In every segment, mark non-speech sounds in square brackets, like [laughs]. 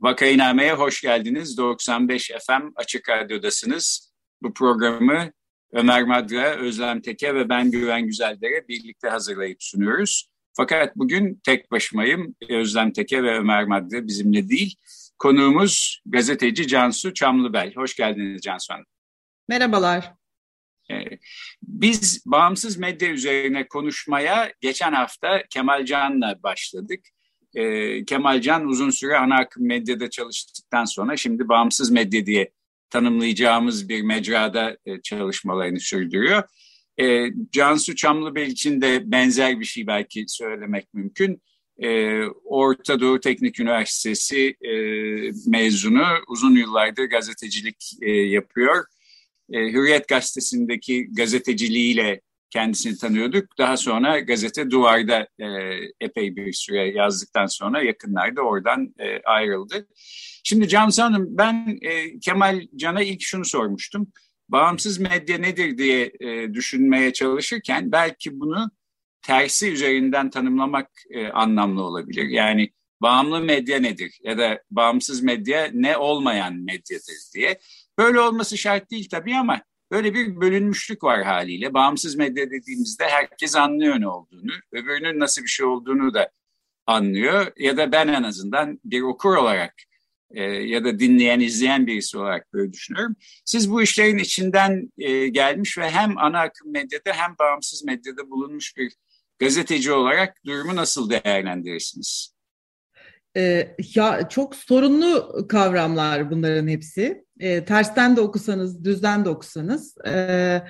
Vakainame'ye hoş geldiniz. 95 FM Açık Radyo'dasınız. Bu programı Ömer Madra, Özlem Teke ve ben Güven Güzeldere birlikte hazırlayıp sunuyoruz. Fakat bugün tek başımayım. Özlem Teke ve Ömer Madra bizimle değil. Konuğumuz gazeteci Cansu Çamlıbel. Hoş geldiniz Cansu Hanım. Merhabalar. Ee, biz bağımsız medya üzerine konuşmaya geçen hafta Kemal Can'la başladık e, Kemal Can uzun süre ana akım medyada çalıştıktan sonra şimdi bağımsız medya diye tanımlayacağımız bir mecrada e, çalışmalarını sürdürüyor. E, Cansu Çamlıbel için de benzer bir şey belki söylemek mümkün. E, Orta Doğu Teknik Üniversitesi e, mezunu, uzun yıllardır gazetecilik e, yapıyor. E, Hürriyet Gazetesi'ndeki gazeteciliğiyle kendisini tanıyorduk. Daha sonra gazete Duvar'da e, epey bir süre yazdıktan sonra yakınlarda oradan e, ayrıldı. Şimdi Cansu Hanım ben e, Kemal Can'a ilk şunu sormuştum. Bağımsız medya nedir diye e, düşünmeye çalışırken belki bunu tersi üzerinden tanımlamak e, anlamlı olabilir. Yani bağımlı medya nedir ya da bağımsız medya ne olmayan medyadır diye. Böyle olması şart değil tabii ama Böyle bir bölünmüşlük var haliyle. Bağımsız medya dediğimizde herkes anlıyor ne olduğunu, öbürünün nasıl bir şey olduğunu da anlıyor. Ya da ben en azından bir okur olarak e, ya da dinleyen, izleyen birisi olarak böyle düşünüyorum. Siz bu işlerin içinden e, gelmiş ve hem ana akım medyada hem bağımsız medyada bulunmuş bir gazeteci olarak durumu nasıl değerlendirirsiniz? Ee, ya çok sorunlu kavramlar bunların hepsi. E, tersten de okusanız, düzden de okusanız, e,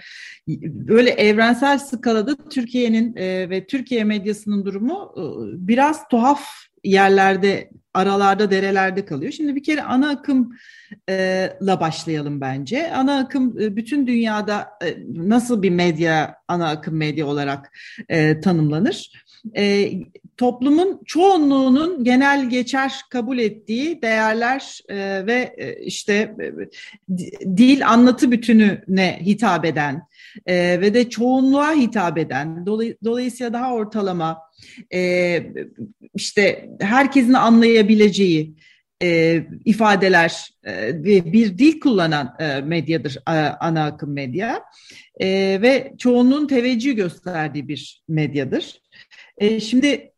böyle evrensel skalada Türkiye'nin e, ve Türkiye medyasının durumu e, biraz tuhaf yerlerde, aralarda, derelerde kalıyor. Şimdi bir kere ana akımla başlayalım bence. Ana akım e, bütün dünyada e, nasıl bir medya, ana akım medya olarak e, tanımlanır? Toplumun çoğunluğunun genel geçer kabul ettiği değerler e, ve e, işte e, dil anlatı bütününe hitap eden e, ve de çoğunluğa hitap eden dolay, dolayısıyla daha ortalama e, işte herkesin anlayabileceği e, ifadeler e, bir dil kullanan e, medyadır e, ana akım medya e, ve çoğunluğun teveccüh gösterdiği bir medyadır. E, şimdi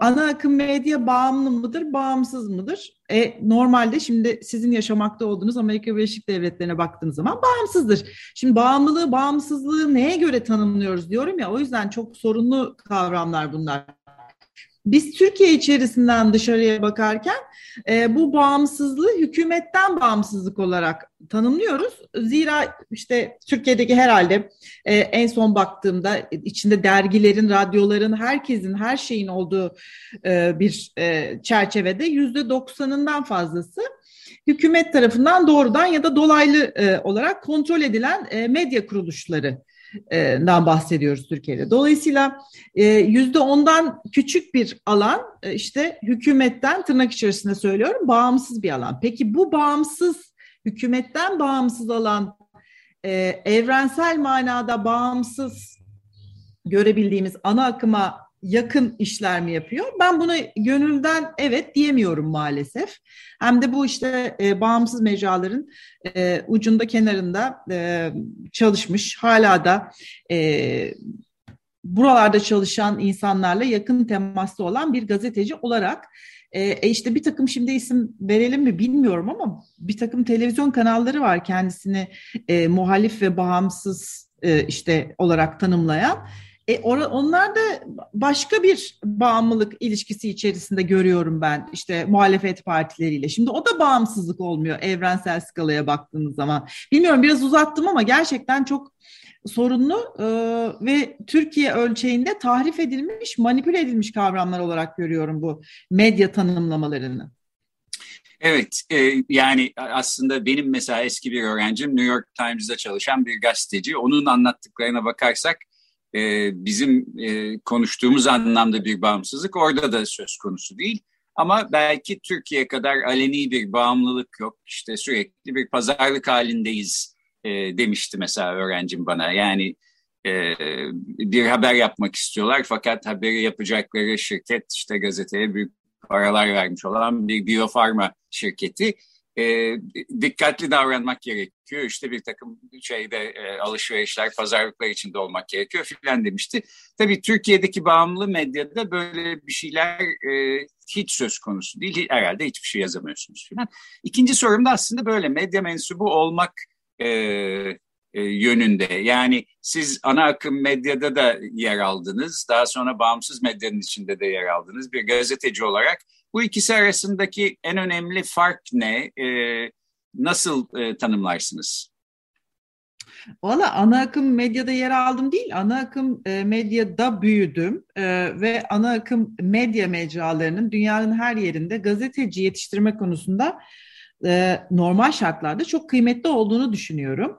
ana akım medya bağımlı mıdır, bağımsız mıdır? E, normalde şimdi sizin yaşamakta olduğunuz Amerika Birleşik Devletleri'ne baktığınız zaman bağımsızdır. Şimdi bağımlılığı, bağımsızlığı neye göre tanımlıyoruz diyorum ya o yüzden çok sorunlu kavramlar bunlar. Biz Türkiye içerisinden dışarıya bakarken e, bu bağımsızlığı hükümetten bağımsızlık olarak tanımlıyoruz. Zira işte Türkiye'deki herhalde e, en son baktığımda içinde dergilerin, radyoların, herkesin, her şeyin olduğu e, bir e, çerçevede yüzde doksanından fazlası hükümet tarafından doğrudan ya da dolaylı e, olarak kontrol edilen e, medya kuruluşları dan bahsediyoruz Türkiye'de. Dolayısıyla yüzde ondan küçük bir alan işte hükümetten tırnak içerisinde söylüyorum bağımsız bir alan. Peki bu bağımsız hükümetten bağımsız alan evrensel manada bağımsız görebildiğimiz ana akıma yakın işler mi yapıyor? Ben buna gönülden evet diyemiyorum maalesef. Hem de bu işte e, bağımsız mecraların e, ucunda kenarında e, çalışmış, hala da e, buralarda çalışan insanlarla yakın temaslı olan bir gazeteci olarak e, e işte bir takım şimdi isim verelim mi bilmiyorum ama bir takım televizyon kanalları var kendisini e, muhalif ve bağımsız e, işte olarak tanımlayan e, or onlar da başka bir bağımlılık ilişkisi içerisinde görüyorum ben işte muhalefet partileriyle. Şimdi o da bağımsızlık olmuyor evrensel skalaya baktığınız zaman. Bilmiyorum biraz uzattım ama gerçekten çok sorunlu e, ve Türkiye ölçeğinde tahrif edilmiş, manipüle edilmiş kavramlar olarak görüyorum bu medya tanımlamalarını. Evet, e, yani aslında benim mesela eski bir öğrencim New York Times'da çalışan bir gazeteci. Onun anlattıklarına bakarsak e, bizim e, konuştuğumuz anlamda bir bağımsızlık orada da söz konusu değil. Ama belki Türkiye kadar aleni bir bağımlılık yok. İşte sürekli bir pazarlık halindeyiz e, demişti mesela öğrencim bana. Yani e, bir haber yapmak istiyorlar fakat haberi yapacakları şirket işte gazeteye büyük paralar vermiş olan bir biofarma şirketi e, dikkatli davranmak gerekiyor. İşte bir takım şeyde e, alışverişler, pazarlıklar içinde olmak gerekiyor filan demişti. Tabii Türkiye'deki bağımlı medyada böyle bir şeyler e, hiç söz konusu değil. Herhalde hiçbir şey yazamıyorsunuz filan. İkinci sorum da aslında böyle medya mensubu olmak e, e, yönünde. Yani siz ana akım medyada da yer aldınız. Daha sonra bağımsız medyanın içinde de yer aldınız. Bir gazeteci olarak bu ikisi arasındaki en önemli fark ne? E, nasıl e, tanımlarsınız? Valla ana akım medyada yer aldım değil, ana akım e, medyada büyüdüm e, ve ana akım medya mecralarının dünyanın her yerinde gazeteci yetiştirme konusunda e, normal şartlarda çok kıymetli olduğunu düşünüyorum.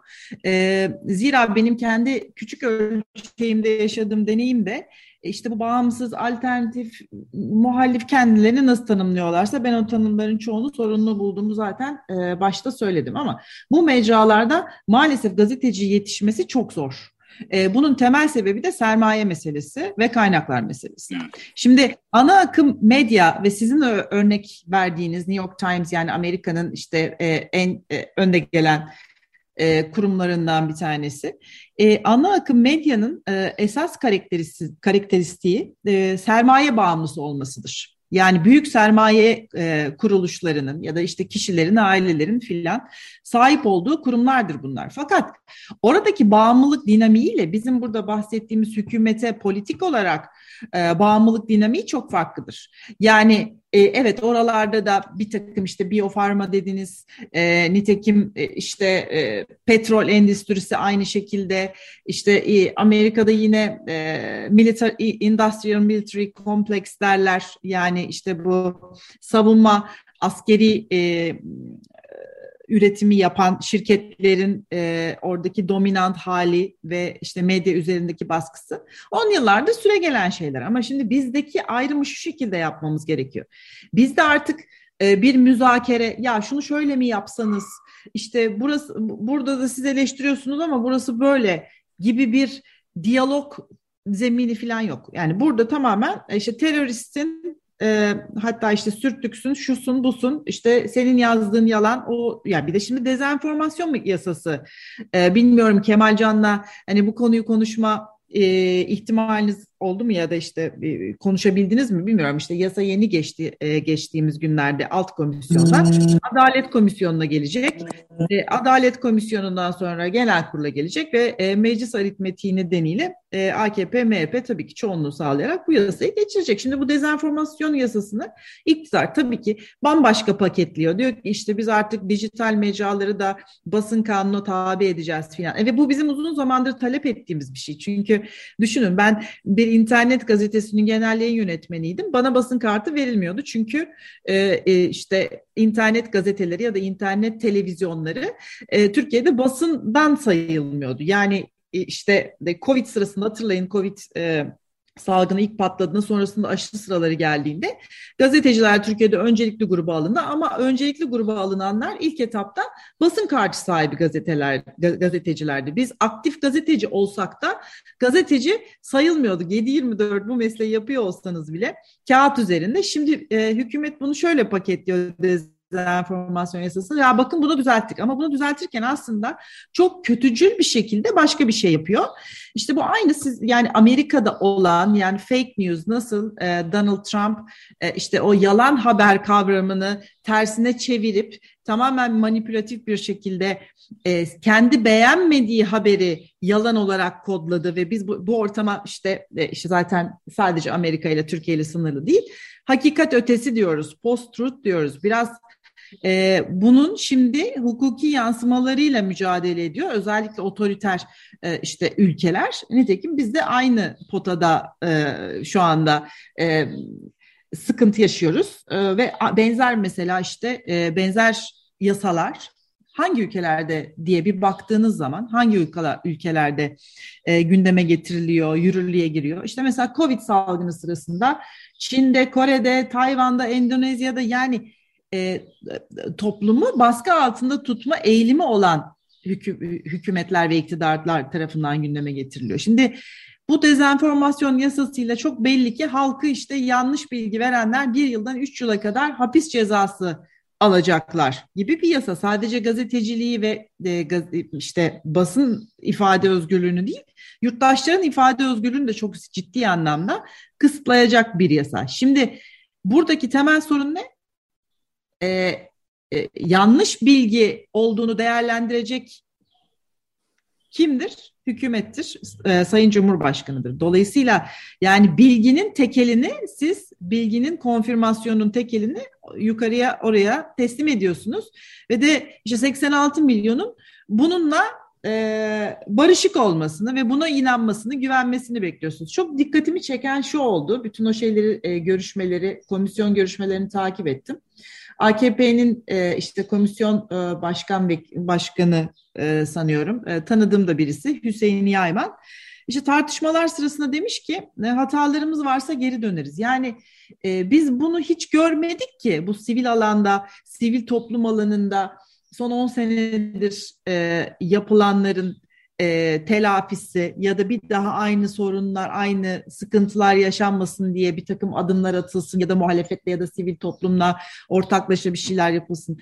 Zira benim kendi küçük ölçeğimde yaşadığım deneyimde işte bu bağımsız, alternatif, muhalif kendilerini nasıl tanımlıyorlarsa ben o tanımların çoğunu sorunlu bulduğumu zaten e, başta söyledim ama bu mecralarda maalesef gazeteci yetişmesi çok zor. E, bunun temel sebebi de sermaye meselesi ve kaynaklar meselesi. Şimdi ana akım medya ve sizin örnek verdiğiniz New York Times yani Amerika'nın işte en önde gelen e, kurumlarından bir tanesi. E, ana akım medyanın e, esas karakteristiği e, sermaye bağımlısı olmasıdır. Yani büyük sermaye e, kuruluşlarının ya da işte kişilerin, ailelerin filan sahip olduğu kurumlardır bunlar. Fakat oradaki bağımlılık dinamiğiyle bizim burada bahsettiğimiz hükümete politik olarak e, bağımlılık dinamiği çok farklıdır. Yani e, evet oralarda da bir takım işte biofarma dediniz, e, nitekim e, işte e, petrol endüstrisi aynı şekilde işte e, Amerika'da yine e, military, industrial military complex derler yani işte bu savunma askeri e, üretimi yapan şirketlerin e, oradaki dominant hali ve işte medya üzerindeki baskısı on yıllarda süre gelen şeyler. Ama şimdi bizdeki ayrımı şu şekilde yapmamız gerekiyor. Bizde artık e, bir müzakere ya şunu şöyle mi yapsanız işte burası burada da siz eleştiriyorsunuz ama burası böyle gibi bir diyalog zemini falan yok. Yani burada tamamen işte teröristin e, hatta işte sürtüksün, şusun, busun, işte senin yazdığın yalan, o ya bir de şimdi dezenformasyon yasası? E, bilmiyorum Kemal Can'la hani bu konuyu konuşma e, ihtimaliniz oldu mu ya da işte e, konuşabildiniz mi bilmiyorum işte yasa yeni geçti e, geçtiğimiz günlerde alt komisyonda hmm. Adalet Komisyonu'na gelecek. E, Adalet Komisyonu'ndan sonra genel kurula gelecek ve e, meclis aritmetiği nedeniyle e, AKP, MHP tabii ki çoğunluğu sağlayarak bu yasayı geçirecek. Şimdi bu dezenformasyon yasasını iktidar tabii ki bambaşka paketliyor. Diyor ki işte biz artık dijital mecraları da basın kanunu tabi edeceğiz filan. E, ve bu bizim uzun zamandır talep ettiğimiz bir şey. Çünkü düşünün ben bir internet gazetesinin genel yayın yönetmeniydim. Bana basın kartı verilmiyordu. Çünkü e, e, işte internet gazeteleri ya da internet televizyonları e, Türkiye'de basından sayılmıyordu. Yani e, işte Covid sırasında hatırlayın Covid e, salgını ilk patladığında sonrasında aşı sıraları geldiğinde gazeteciler Türkiye'de öncelikli gruba alındı ama öncelikli gruba alınanlar ilk etapta basın kartı sahibi gazeteler gazetecilerdi. Biz aktif gazeteci olsak da gazeteci sayılmıyordu. 7-24 bu mesleği yapıyor olsanız bile kağıt üzerinde. Şimdi e, hükümet bunu şöyle paketliyor dezenformasyon yasası. Ya bakın bunu düzelttik ama bunu düzeltirken aslında çok kötücül bir şekilde başka bir şey yapıyor. İşte bu aynı siz yani Amerika'da olan yani fake news nasıl e, Donald Trump e, işte o yalan haber kavramını tersine çevirip tamamen manipülatif bir şekilde e, kendi beğenmediği haberi yalan olarak kodladı ve biz bu, bu ortama işte e, işte zaten sadece Amerika ile Türkiye ile sınırlı değil. Hakikat ötesi diyoruz, post truth diyoruz. Biraz e, bunun şimdi hukuki yansımalarıyla mücadele ediyor. Özellikle otoriter e, işte ülkeler. Nitekim biz de aynı potada e, şu anda e, sıkıntı yaşıyoruz e, ve benzer mesela işte e, benzer yasalar hangi ülkelerde diye bir baktığınız zaman hangi ülkeler, ülkelerde e, gündeme getiriliyor, yürürlüğe giriyor. İşte mesela Covid salgını sırasında Çin'de, Kore'de, Tayvan'da, Endonezya'da yani e, toplumu baskı altında tutma eğilimi olan hükü, hükümetler ve iktidarlar tarafından gündeme getiriliyor. Şimdi bu dezenformasyon yasasıyla çok belli ki halkı işte yanlış bilgi verenler bir yıldan üç yıla kadar hapis cezası alacaklar gibi bir yasa. Sadece gazeteciliği ve e, işte basın ifade özgürlüğünü değil, yurttaşların ifade özgürlüğünü de çok ciddi anlamda kısıtlayacak bir yasa. Şimdi buradaki temel sorun ne? Ee, e, yanlış bilgi olduğunu değerlendirecek kimdir? hükümettir, e, Sayın Cumhurbaşkanı'dır. Dolayısıyla yani bilginin tekelini siz bilginin konfirmasyonun tekelini yukarıya oraya teslim ediyorsunuz ve de işte 86 milyonun bununla e, barışık olmasını ve buna inanmasını, güvenmesini bekliyorsunuz. Çok dikkatimi çeken şu oldu. Bütün o şeyleri, e, görüşmeleri, komisyon görüşmelerini takip ettim. AKP'nin e, işte komisyon e, başkan başkanı e, sanıyorum e, tanıdığım da birisi Hüseyin Yayman. İşte tartışmalar sırasında demiş ki e, hatalarımız varsa geri döneriz. Yani e, biz bunu hiç görmedik ki bu sivil alanda, sivil toplum alanında son 10 senedir e, yapılanların e, telafisi ya da bir daha aynı sorunlar, aynı sıkıntılar yaşanmasın diye bir takım adımlar atılsın ya da muhalefetle ya da sivil toplumla ortaklaşa bir şeyler yapılsın.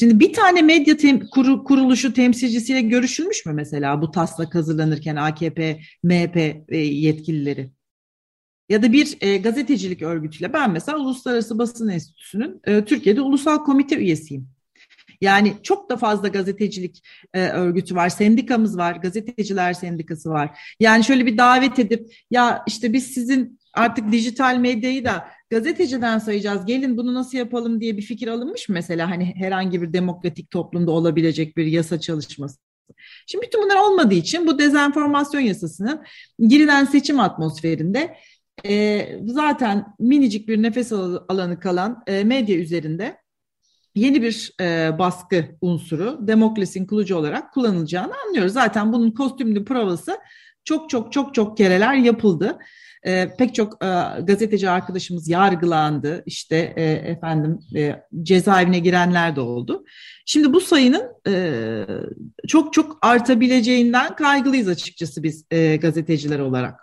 Şimdi bir tane medya tem- kur- kuruluşu temsilcisiyle görüşülmüş mü mesela bu taslak hazırlanırken AKP, MHP e, yetkilileri? Ya da bir e, gazetecilik örgütüyle ben mesela Uluslararası Basın Enstitüsü'nün e, Türkiye'de ulusal komite üyesiyim. Yani çok da fazla gazetecilik e, örgütü var, sendikamız var, gazeteciler sendikası var. Yani şöyle bir davet edip ya işte biz sizin artık dijital medyayı da gazeteciden sayacağız. Gelin bunu nasıl yapalım diye bir fikir alınmış mı mesela hani herhangi bir demokratik toplumda olabilecek bir yasa çalışması. Şimdi bütün bunlar olmadığı için bu dezenformasyon yasasının girilen seçim atmosferinde e, zaten minicik bir nefes alanı kalan e, medya üzerinde yeni bir e, baskı unsuru demokrasinin kılıcı olarak kullanılacağını anlıyoruz. Zaten bunun kostümlü provası çok çok çok çok kereler yapıldı. E, pek çok e, gazeteci arkadaşımız yargılandı. İşte e, efendim e, cezaevine girenler de oldu. Şimdi bu sayının e, çok çok artabileceğinden kaygılıyız açıkçası biz e, gazeteciler olarak.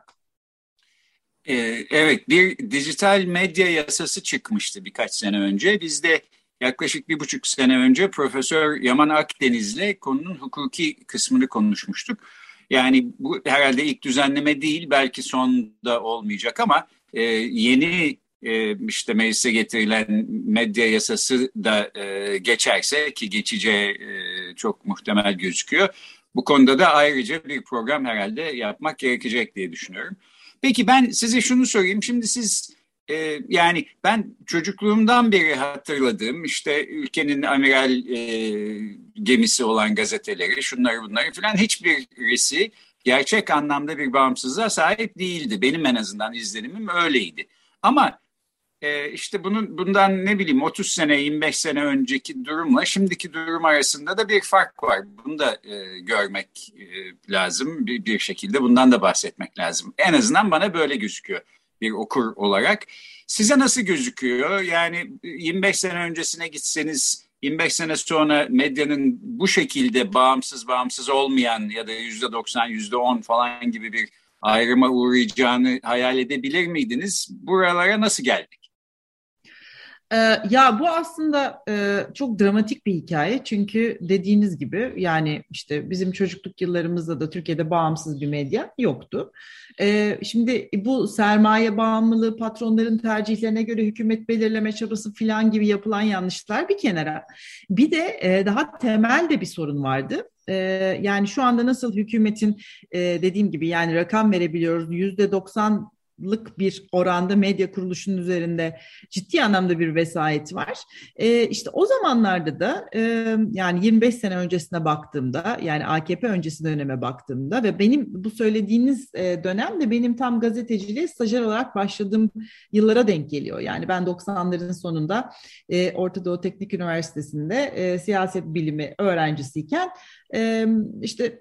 E, evet bir dijital medya yasası çıkmıştı birkaç sene önce. Biz de yaklaşık bir buçuk sene önce Profesör Yaman Akdeniz'le konunun hukuki kısmını konuşmuştuk. Yani bu herhalde ilk düzenleme değil belki sonda olmayacak ama e, yeni e, işte meclise getirilen medya yasası da e, geçerse ki geçeceği e, çok muhtemel gözüküyor. Bu konuda da ayrıca bir program herhalde yapmak gerekecek diye düşünüyorum. Peki ben size şunu sorayım. Şimdi siz e, yani ben çocukluğumdan beri hatırladığım işte ülkenin amiral e, gemisi olan gazeteleri şunları bunları filan hiçbirisi gerçek anlamda bir bağımsızlığa sahip değildi. Benim en azından izlenimim öyleydi. Ama e, işte bunun bundan ne bileyim 30 sene 25 sene önceki durumla şimdiki durum arasında da bir fark var. Bunu da e, görmek e, lazım bir, bir şekilde bundan da bahsetmek lazım. En azından bana böyle gözüküyor bir okur olarak. Size nasıl gözüküyor? Yani 25 sene öncesine gitseniz 25 sene sonra medyanın bu şekilde bağımsız bağımsız olmayan ya da %90 %10 falan gibi bir ayrıma uğrayacağını hayal edebilir miydiniz? Buralara nasıl geldik? Ee, ya bu aslında e, çok dramatik bir hikaye çünkü dediğiniz gibi yani işte bizim çocukluk yıllarımızda da Türkiye'de bağımsız bir medya yoktu. Ee, şimdi bu sermaye bağımlılığı, patronların tercihlerine göre hükümet belirleme çabası filan gibi yapılan yanlışlar bir kenara. Bir de e, daha temel de bir sorun vardı. Ee, yani şu anda nasıl hükümetin e, dediğim gibi yani rakam verebiliyoruz yüzde 90 lık bir oranda medya kuruluşunun üzerinde ciddi anlamda bir vesayeti var. E, işte o zamanlarda da e, yani 25 sene öncesine baktığımda yani AKP öncesi döneme baktığımda ve benim bu söylediğiniz e, dönem de benim tam gazeteciliğe stajyer olarak başladığım yıllara denk geliyor. Yani ben 90'ların sonunda e, Orta Doğu Teknik Üniversitesi'nde e, siyaset bilimi öğrencisiyken e, işte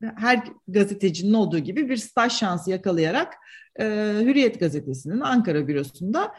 her gazetecinin olduğu gibi bir staj şansı yakalayarak Hürriyet Gazetesi'nin Ankara bürosunda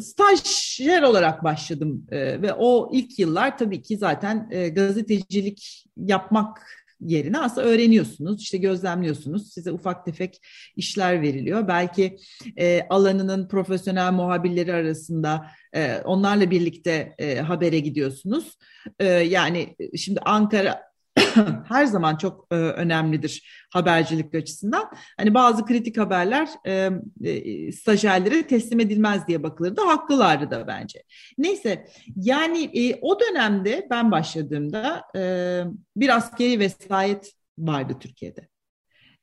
stajyer olarak başladım ve o ilk yıllar tabii ki zaten gazetecilik yapmak yerine aslında öğreniyorsunuz, işte gözlemliyorsunuz, size ufak tefek işler veriliyor. Belki e, alanının profesyonel muhabirleri arasında e, onlarla birlikte e, habere gidiyorsunuz. E, yani şimdi Ankara [coughs] her zaman çok e, önemlidir habercilik açısından. Hani bazı kritik haberler e, e, stajyerlere teslim edilmez diye bakılırdı. Haklılardı da bence. Neyse yani e, o dönemde ben başladığımda e, bir askeri vesayet vardı Türkiye'de.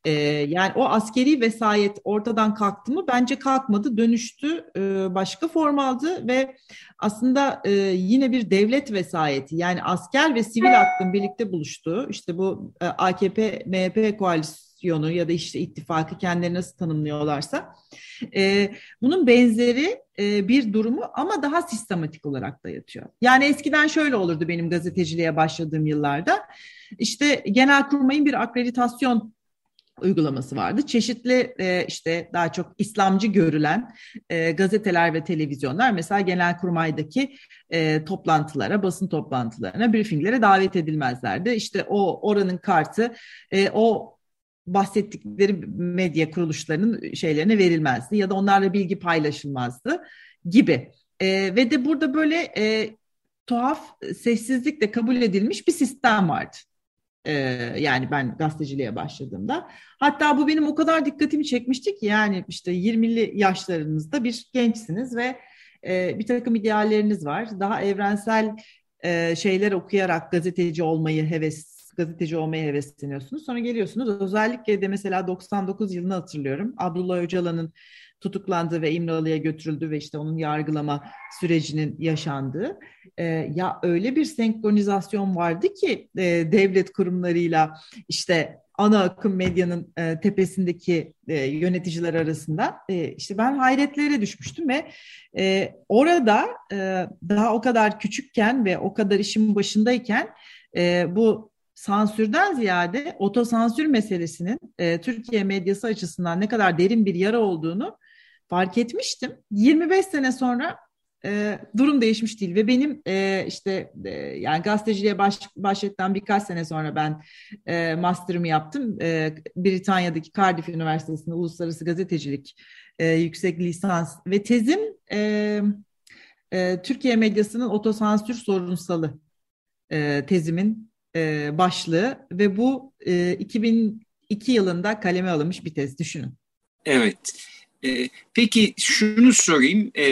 E, yani o askeri vesayet ortadan kalktı mı? Bence kalkmadı, dönüştü, e, başka form aldı ve aslında e, yine bir devlet vesayeti yani asker ve sivil aklın birlikte buluştuğu işte bu e, AKP, MHP koalisyonu ya da işte ittifakı kendileri nasıl tanımlıyorlarsa e, bunun benzeri e, bir durumu ama daha sistematik olarak da yatıyor. Yani eskiden şöyle olurdu benim gazeteciliğe başladığım yıllarda. İşte Genelkurmay'ın bir akreditasyon uygulaması vardı. Çeşitli e, işte daha çok İslamcı görülen e, gazeteler ve televizyonlar mesela Genelkurmay'daki e, toplantılara, basın toplantılarına, briefinglere davet edilmezlerdi. İşte o oranın kartı e, o bahsettikleri medya kuruluşlarının şeylerine verilmezdi ya da onlarla bilgi paylaşılmazdı gibi. E, ve de burada böyle e, tuhaf sessizlikle kabul edilmiş bir sistem vardı. Yani ben gazeteciliğe başladığımda. Hatta bu benim o kadar dikkatimi çekmişti ki yani işte 20'li yaşlarınızda bir gençsiniz ve bir takım idealleriniz var. Daha evrensel şeyler okuyarak gazeteci olmayı heves gazeteci olmaya hevesleniyorsunuz. Sonra geliyorsunuz. Özellikle de mesela 99 yılını hatırlıyorum. Abdullah Öcalan'ın tutuklandığı ve İmralı'ya götürüldü ve işte onun yargılama sürecinin yaşandığı. E, ya öyle bir senkronizasyon vardı ki e, devlet kurumlarıyla işte ana akım medyanın e, tepesindeki e, yöneticiler arasında e, işte ben hayretlere düşmüştüm ve e, orada e, daha o kadar küçükken ve o kadar işin başındayken e, bu sansürden ziyade otosansür meselesinin e, Türkiye medyası açısından ne kadar derin bir yara olduğunu fark etmiştim. 25 sene sonra e, durum değişmiş değil ve benim e, işte e, yani gazeteciliğe baş, başladıktan birkaç sene sonra ben e, master'ımı yaptım. E, Britanya'daki Cardiff Üniversitesi'nde uluslararası gazetecilik e, yüksek lisans ve tezim e, e, Türkiye medyasının otosansür sorunsalı e, tezimin e, başlığı ve bu e, 2002 yılında kaleme alınmış bir tez düşünün. Evet. E, peki şunu sorayım. E,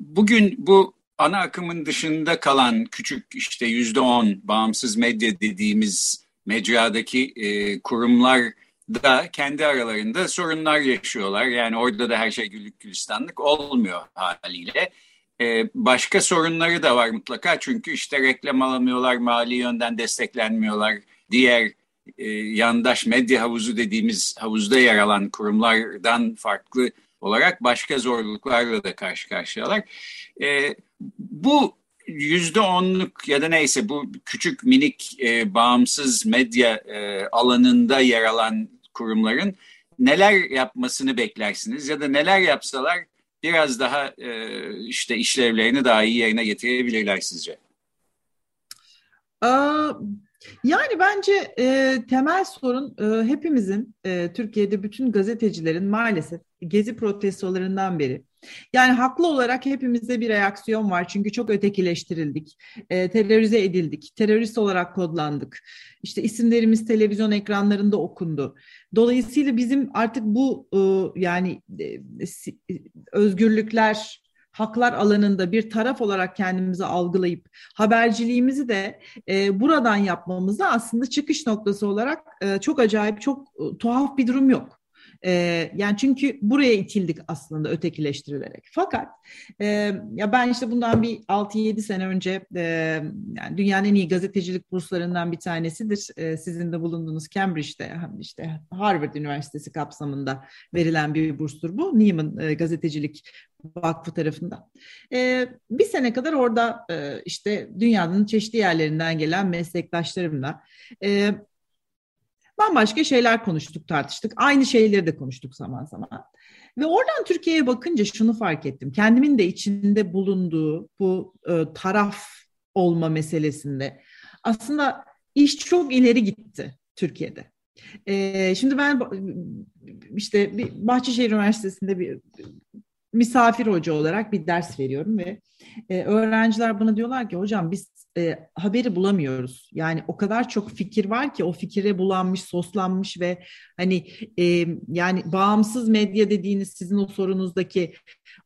bugün bu ana akımın dışında kalan küçük işte yüzde on bağımsız medya dediğimiz mecradaki e, kurumlar da kendi aralarında sorunlar yaşıyorlar. Yani orada da her şey güllük gülistanlık olmuyor haliyle. Ee, başka sorunları da var mutlaka çünkü işte reklam alamıyorlar, mali yönden desteklenmiyorlar. Diğer e, yandaş medya havuzu dediğimiz havuzda yer alan kurumlardan farklı olarak başka zorluklarla da karşı karşıyalar. E, bu yüzde onluk ya da neyse bu küçük minik e, bağımsız medya e, alanında yer alan kurumların neler yapmasını beklersiniz ya da neler yapsalar biraz daha e, işte işlevlerini daha iyi yerine getirebilirler sizce? Yani bence e, temel sorun e, hepimizin e, Türkiye'de bütün gazetecilerin maalesef gezi protestolarından beri. Yani haklı olarak hepimizde bir reaksiyon var çünkü çok ötekileştirildik, e, terörize edildik, terörist olarak kodlandık. İşte isimlerimiz televizyon ekranlarında okundu. Dolayısıyla bizim artık bu e, yani e, özgürlükler, haklar alanında bir taraf olarak kendimizi algılayıp haberciliğimizi de e, buradan yapmamızda aslında çıkış noktası olarak e, çok acayip, çok e, tuhaf bir durum yok. E, yani çünkü buraya itildik aslında ötekileştirilerek. Fakat e, ya ben işte bundan bir 6-7 sene önce e, yani dünyanın en iyi gazetecilik burslarından bir tanesidir. E, sizin de bulunduğunuz Cambridge'de işte Harvard Üniversitesi kapsamında verilen bir burstur bu. Neiman e, Gazetecilik Vakfı tarafından. E, bir sene kadar orada e, işte dünyanın çeşitli yerlerinden gelen meslektaşlarımla e, bambaşka şeyler konuştuk, tartıştık. Aynı şeyleri de konuştuk zaman zaman. Ve oradan Türkiye'ye bakınca şunu fark ettim. Kendimin de içinde bulunduğu bu e, taraf olma meselesinde aslında iş çok ileri gitti Türkiye'de. E, şimdi ben işte bir Bahçeşehir Üniversitesi'nde bir misafir hoca olarak bir ders veriyorum ve e, öğrenciler bana diyorlar ki hocam biz e, haberi bulamıyoruz. Yani o kadar çok fikir var ki o fikire bulanmış, soslanmış ve hani e, yani bağımsız medya dediğiniz sizin o sorunuzdaki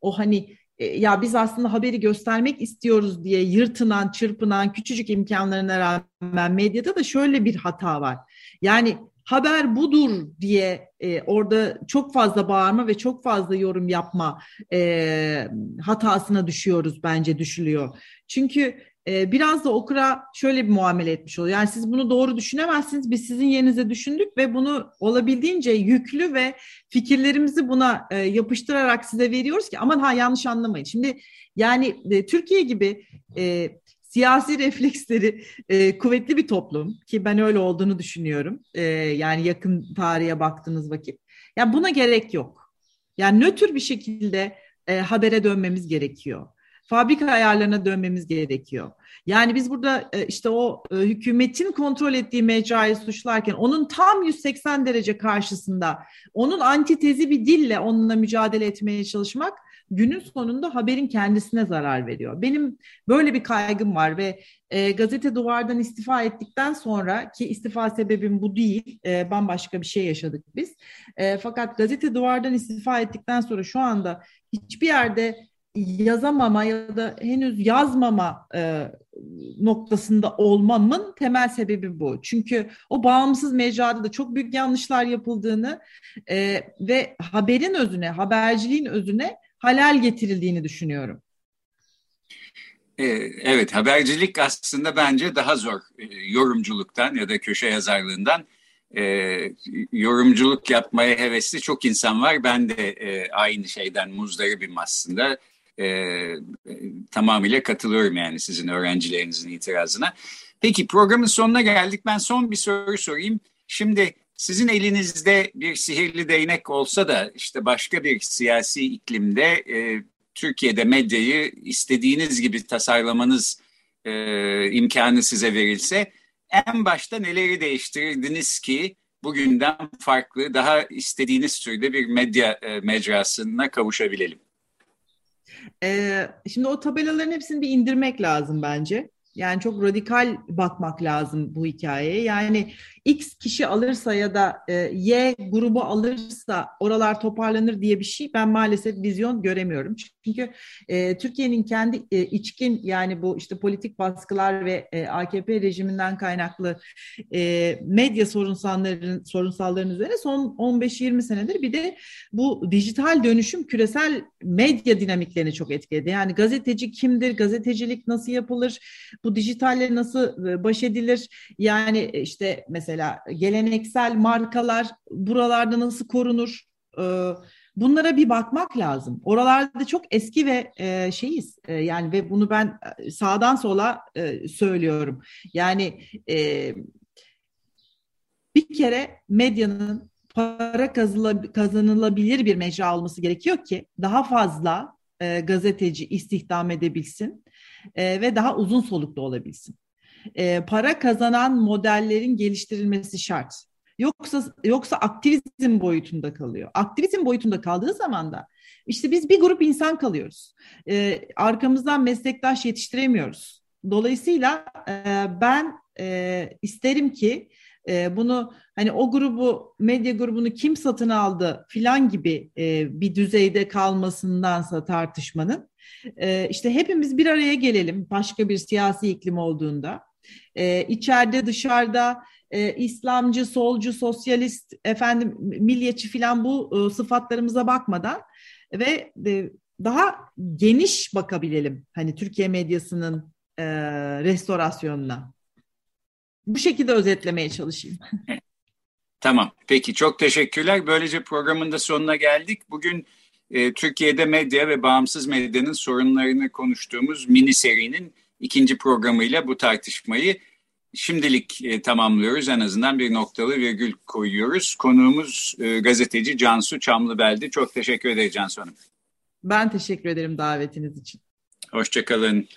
o hani e, ya biz aslında haberi göstermek istiyoruz diye yırtınan, çırpınan küçücük imkanlarına rağmen medyada da şöyle bir hata var. Yani haber budur diye e, orada çok fazla bağırma ve çok fazla yorum yapma e, hatasına düşüyoruz bence düşülüyor. Çünkü e, biraz da okura şöyle bir muamele etmiş oluyor. Yani siz bunu doğru düşünemezsiniz. Biz sizin yerinize düşündük ve bunu olabildiğince yüklü ve fikirlerimizi buna e, yapıştırarak size veriyoruz ki aman ha yanlış anlamayın. Şimdi yani e, Türkiye gibi e, siyasi refleksleri e, kuvvetli bir toplum ki ben öyle olduğunu düşünüyorum. E, yani yakın tarihe baktığınız vakit. Yani buna gerek yok. Yani nötr bir şekilde e, habere dönmemiz gerekiyor. Fabrika ayarlarına dönmemiz gerekiyor. Yani biz burada e, işte o e, hükümetin kontrol ettiği mecrayı suçlarken onun tam 180 derece karşısında onun antitezi bir dille onunla mücadele etmeye çalışmak günün sonunda haberin kendisine zarar veriyor. Benim böyle bir kaygım var ve e, gazete duvardan istifa ettikten sonra ki istifa sebebim bu değil, e, bambaşka bir şey yaşadık biz. E, fakat gazete duvardan istifa ettikten sonra şu anda hiçbir yerde yazamama ya da henüz yazmama e, noktasında olmamın temel sebebi bu. Çünkü o bağımsız mecrada da çok büyük yanlışlar yapıldığını e, ve haberin özüne, haberciliğin özüne halal getirildiğini düşünüyorum. Ee, evet, habercilik aslında bence daha zor e, yorumculuktan ya da köşe yazarlığından. E, yorumculuk yapmaya hevesli çok insan var. Ben de e, aynı şeyden muzdaribim aslında. E, tamamıyla katılıyorum yani sizin öğrencilerinizin itirazına. Peki programın sonuna geldik. Ben son bir soru sorayım. Şimdi sizin elinizde bir sihirli değnek olsa da işte başka bir siyasi iklimde e, Türkiye'de medyayı istediğiniz gibi tasarlamanız e, imkanı size verilse en başta neleri değiştirirdiniz ki bugünden farklı daha istediğiniz türde bir medya e, mecrasına kavuşabilelim? Ee, şimdi o tabelaların hepsini bir indirmek lazım bence. Yani çok radikal bakmak lazım bu hikayeye. Yani X kişi alırsa ya da e, Y grubu alırsa oralar toparlanır diye bir şey ben maalesef vizyon göremiyorum. Çünkü e, Türkiye'nin kendi e, içkin yani bu işte politik baskılar ve AKP rejiminden kaynaklı medya sorunsalların sorunsalların üzerine son 15-20 senedir bir de bu dijital dönüşüm küresel medya dinamiklerini çok etkiledi. Yani gazeteci kimdir, gazetecilik nasıl yapılır, bu dijitalle nasıl e, baş edilir? Yani işte mesela geleneksel markalar buralarda nasıl korunur? Ee, bunlara bir bakmak lazım. Oralarda çok eski ve e, şeyiz e, yani ve bunu ben e, sağdan sola söylüyorum. Yani bir kere medyanın para kazanılabilir bir mecra olması gerekiyor ki daha fazla gazeteci istihdam edebilsin ve daha uzun soluklu olabilsin e, para kazanan modellerin geliştirilmesi şart. Yoksa yoksa aktivizm boyutunda kalıyor. Aktivizm boyutunda kaldığı zaman da işte biz bir grup insan kalıyoruz. E, arkamızdan meslektaş yetiştiremiyoruz. Dolayısıyla e, ben e, isterim ki e, bunu hani o grubu medya grubunu kim satın aldı filan gibi e, bir düzeyde kalmasındansa tartışmanın e, işte hepimiz bir araya gelelim başka bir siyasi iklim olduğunda e, içeride dışarıda e, İslamcı, solcu, sosyalist, efendim milliyetçi filan bu e, sıfatlarımıza bakmadan ve e, daha geniş bakabilelim hani Türkiye medyasının e, restorasyonuna. Bu şekilde özetlemeye çalışayım. [laughs] Tamam. Peki çok teşekkürler. Böylece programın da sonuna geldik. Bugün e, Türkiye'de medya ve bağımsız medyanın sorunlarını konuştuğumuz mini serinin ikinci programıyla bu tartışmayı şimdilik e, tamamlıyoruz. En azından bir noktalı virgül koyuyoruz. Konuğumuz e, gazeteci Cansu Çamlıbel'di. Çok teşekkür ederim Cansu Hanım. Ben teşekkür ederim davetiniz için. Hoşçakalın.